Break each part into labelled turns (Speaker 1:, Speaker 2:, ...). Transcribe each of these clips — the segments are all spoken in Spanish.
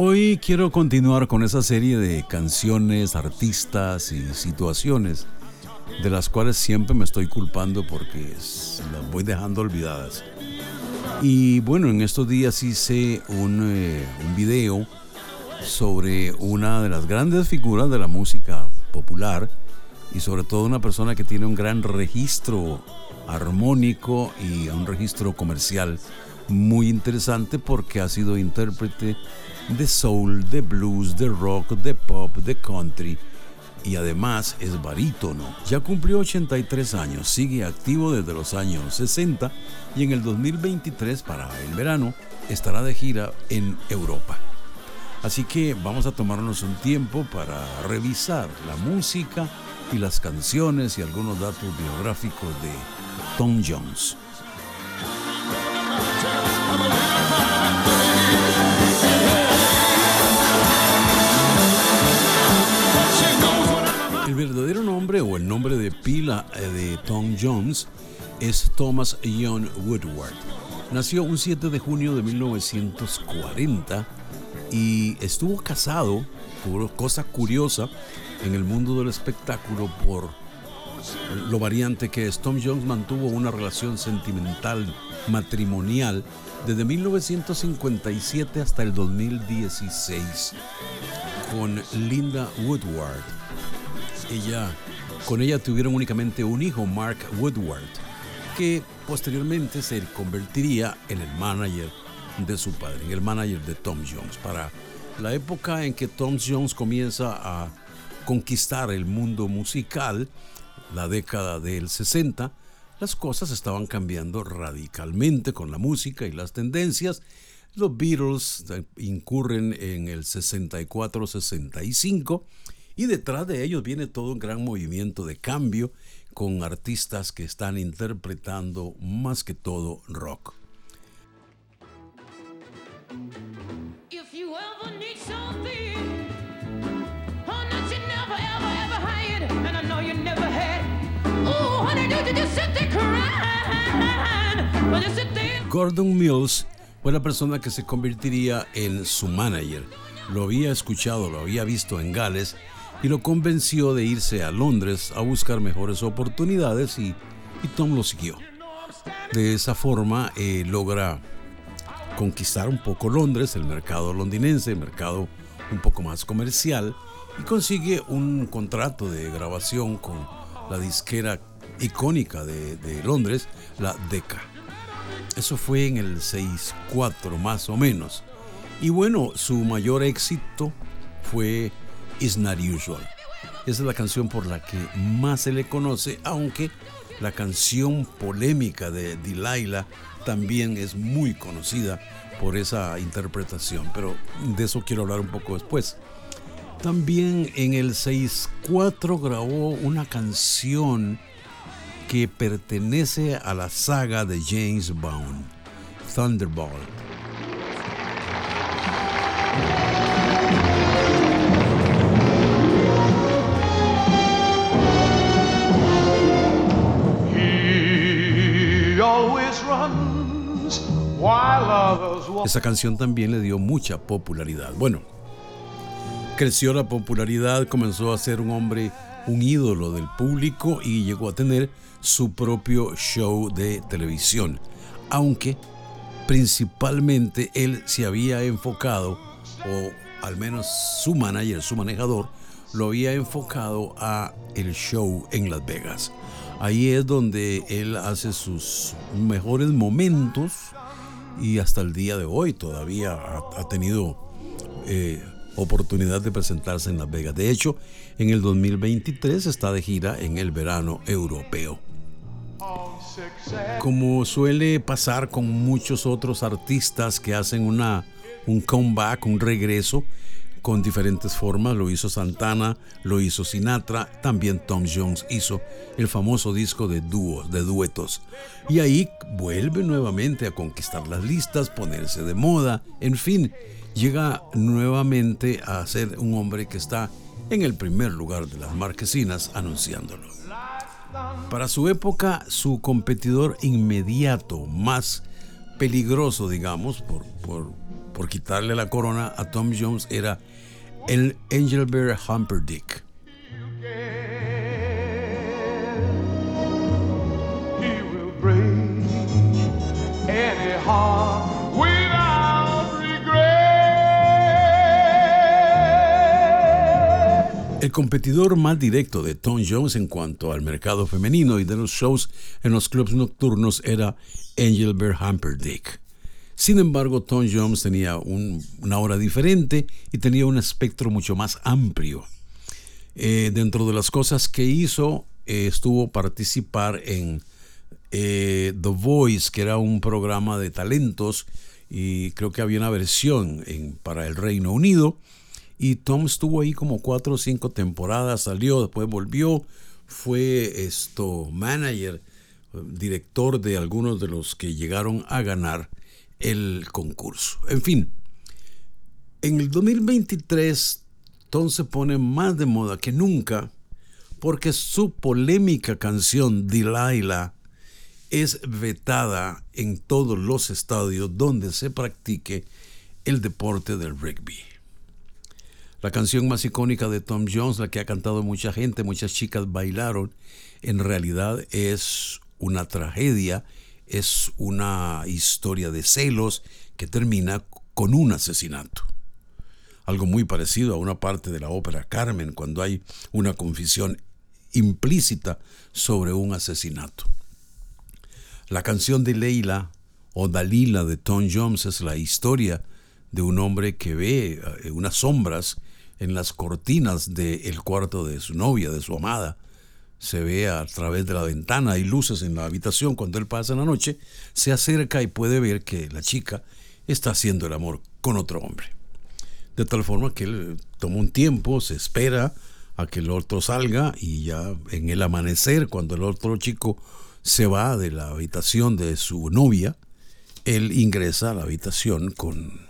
Speaker 1: Hoy quiero continuar con esa serie de canciones, artistas y situaciones de las cuales siempre me estoy culpando porque las voy dejando olvidadas. Y bueno, en estos días hice un, eh, video sobre una de las grandes figuras de la música popular y sobre todo una persona que tiene un gran registro armónico y un registro comercial muy interesante porque ha sido intérprete de soul, de blues, de rock, de pop, de country y además es barítono. Ya cumplió 83 años, sigue activo desde los años 60 y en el 2023 para el verano estará de gira en Europa. Así que vamos a tomarnos un tiempo para revisar la música y las canciones y algunos datos biográficos de Tom Jones. El verdadero nombre o el nombre de pila eh, de Tom Jones es Thomas John Woodward. Nació un 7 de junio de 1940 y estuvo casado, por cosa curiosa, en el mundo del espectáculo por lo variante que es. Tom Jones mantuvo una relación sentimental matrimonial desde 1957 hasta el 2016 con Linda Woodward. Ella, con ella tuvieron únicamente un hijo, Mark Woodward, que posteriormente se convertiría en el manager de su padre, el manager de Tom Jones. Para la época en que Tom Jones comienza a conquistar el mundo musical, la década del 60, las cosas estaban cambiando radicalmente con la música y las tendencias. Los Beatles incurren en el 64-65 y detrás de ellos viene todo un gran movimiento de cambio con artistas que están interpretando más que todo rock. Gordon Mills fue la persona que se convertiría en su manager. Lo había escuchado, lo había visto en Gales y lo convenció de irse a Londres a buscar mejores oportunidades y, Tom lo siguió. De esa forma eh, logra conquistar un poco Londres, el mercado londinense, el mercado un poco más comercial y consigue un contrato de grabación con la disquera icónica de, Londres, la Decca. Eso fue en el 6-4 más o menos. Y bueno, su mayor éxito fue Is Not Usual. Esa es la canción por la que más se le conoce, aunque la canción polémica de Delilah también es muy conocida por esa interpretación, pero de eso quiero hablar un poco después. También en el 6-4 grabó una canción que pertenece a la saga de James Bond, Thunderball. Esa canción también le dio mucha popularidad. Bueno, creció la popularidad, comenzó a ser un hombre, un ídolo del público y llegó a tener su propio show de televisión, aunque principalmente él se había enfocado, o al menos su manager, su manejador, lo había enfocado a el show en Las Vegas. Ahí es donde él hace sus mejores momentos y hasta el día de hoy todavía ha, tenido eh, oportunidad de presentarse en Las Vegas. De hecho, en el 2023 está de gira en el verano europeo. Como suele pasar con muchos otros artistas que hacen una, un comeback, un regreso, con diferentes formas. Lo hizo Santana, lo hizo Sinatra, también Tom Jones hizo el famoso disco de dúos, de duetos. Y ahí vuelve nuevamente a conquistar las listas, ponerse de moda, en fin. llega nuevamente a ser un hombre que está en el primer lugar de las marquesinas anunciándolo. Para su época, su competidor inmediato, más peligroso, digamos, por, por, por quitarle la corona a Tom Jones, era el Engelbert Humperdinck. El competidor más directo de Tom Jones en cuanto al mercado femenino y de los shows en los clubs nocturnos era Engelbert Humperdinck. Sin embargo, Tom Jones tenía una hora diferente y tenía un espectro mucho más amplio. Eh, dentro de las cosas que hizo, eh, estuvo participar en eh, The Voice, que era un programa de talentos, y creo que había una versión para el Reino Unido. Y Tom estuvo ahí como cuatro o cinco temporadas, salió, después volvió, fue esto manager, director de algunos de los que llegaron a ganar el concurso. En fin, en el 2023 Tom se pone más de moda que nunca porque su polémica canción Delilah es vetada en todos los estadios donde se practique el deporte del rugby. La canción más icónica de Tom Jones, la que ha cantado mucha gente, muchas chicas bailaron, en realidad es una tragedia, es una historia de celos que termina con un asesinato. Algo muy parecido a una parte de la ópera Carmen, cuando hay una confesión implícita sobre un asesinato. La canción de Leila o Dalila de Tom Jones es la historia de un hombre que ve eh, unas sombras en las cortinas del cuarto de su novia, de su amada. Se ve a través de la ventana, hay luces en la habitación cuando él pasa en la noche, se acerca y puede ver que la chica está haciendo el amor con otro hombre. De tal forma que él toma un tiempo, se espera a que el otro salga y ya en el amanecer, cuando el otro chico se va de la habitación de su novia, él ingresa a la habitación con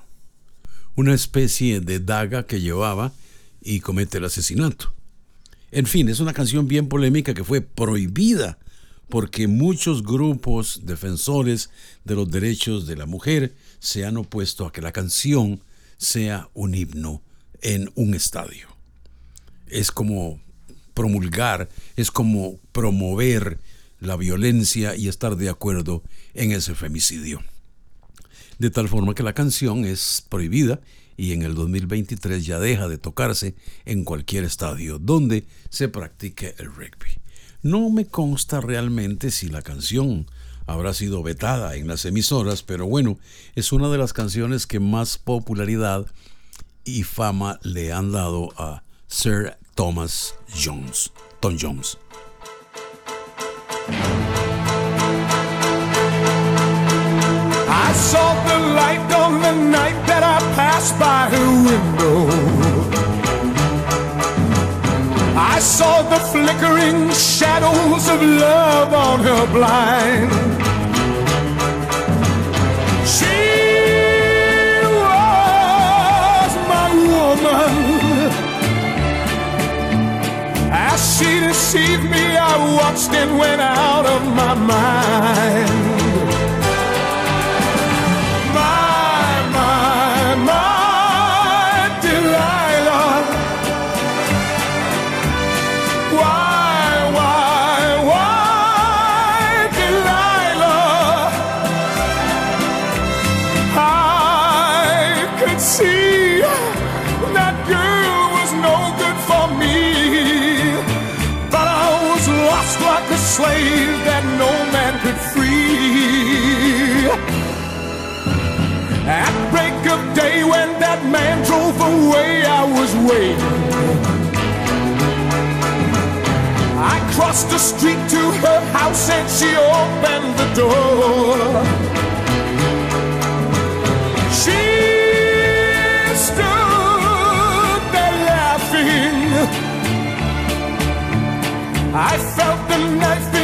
Speaker 1: una especie de daga que llevaba y comete el asesinato. En fin, es una canción bien polémica que fue prohibida porque muchos grupos defensores de los derechos de la mujer se han opuesto a que la canción sea un himno en un estadio. Es como promulgar, es como promover la violencia y estar de acuerdo en ese femicidio. De tal forma que la canción es prohibida y en el 2023 ya deja de tocarse en cualquier estadio donde se practique el rugby. No me consta realmente si la canción habrá sido vetada en las emisoras, pero bueno, es una de las canciones que más popularidad y fama le han dado a Sir Thomas Jones, Jones. Saw the light on the night that I passed by her window. I saw the flickering shadows of love on her blind. She was my woman. As she deceived me, I watched and went out of my mind. Slave that no man could free. At break of day, when that man drove away, I was waiting. I crossed the street to her house and she opened the door. She stood there laughing. I felt the knife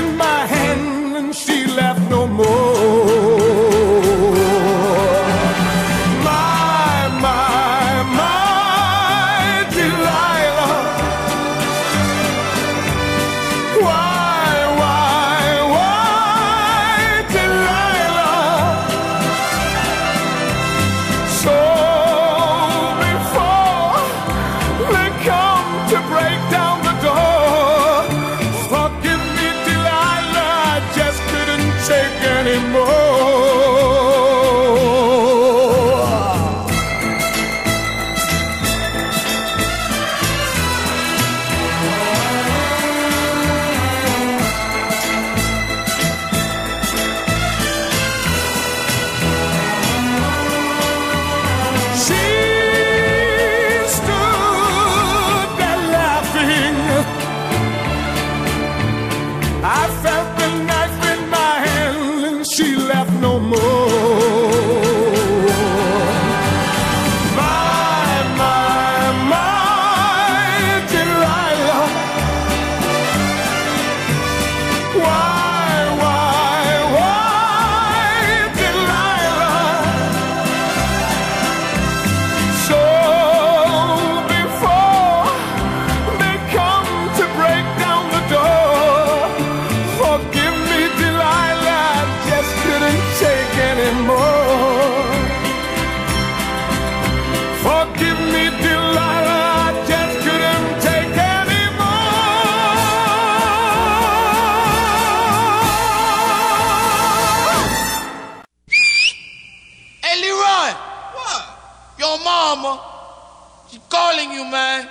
Speaker 1: She's calling you, man.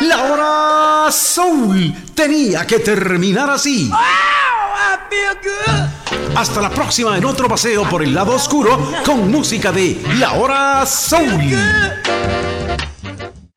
Speaker 1: La hora soul tenía que terminar así. Hasta la próxima en otro paseo por el lado oscuro con música de La Hora Soul.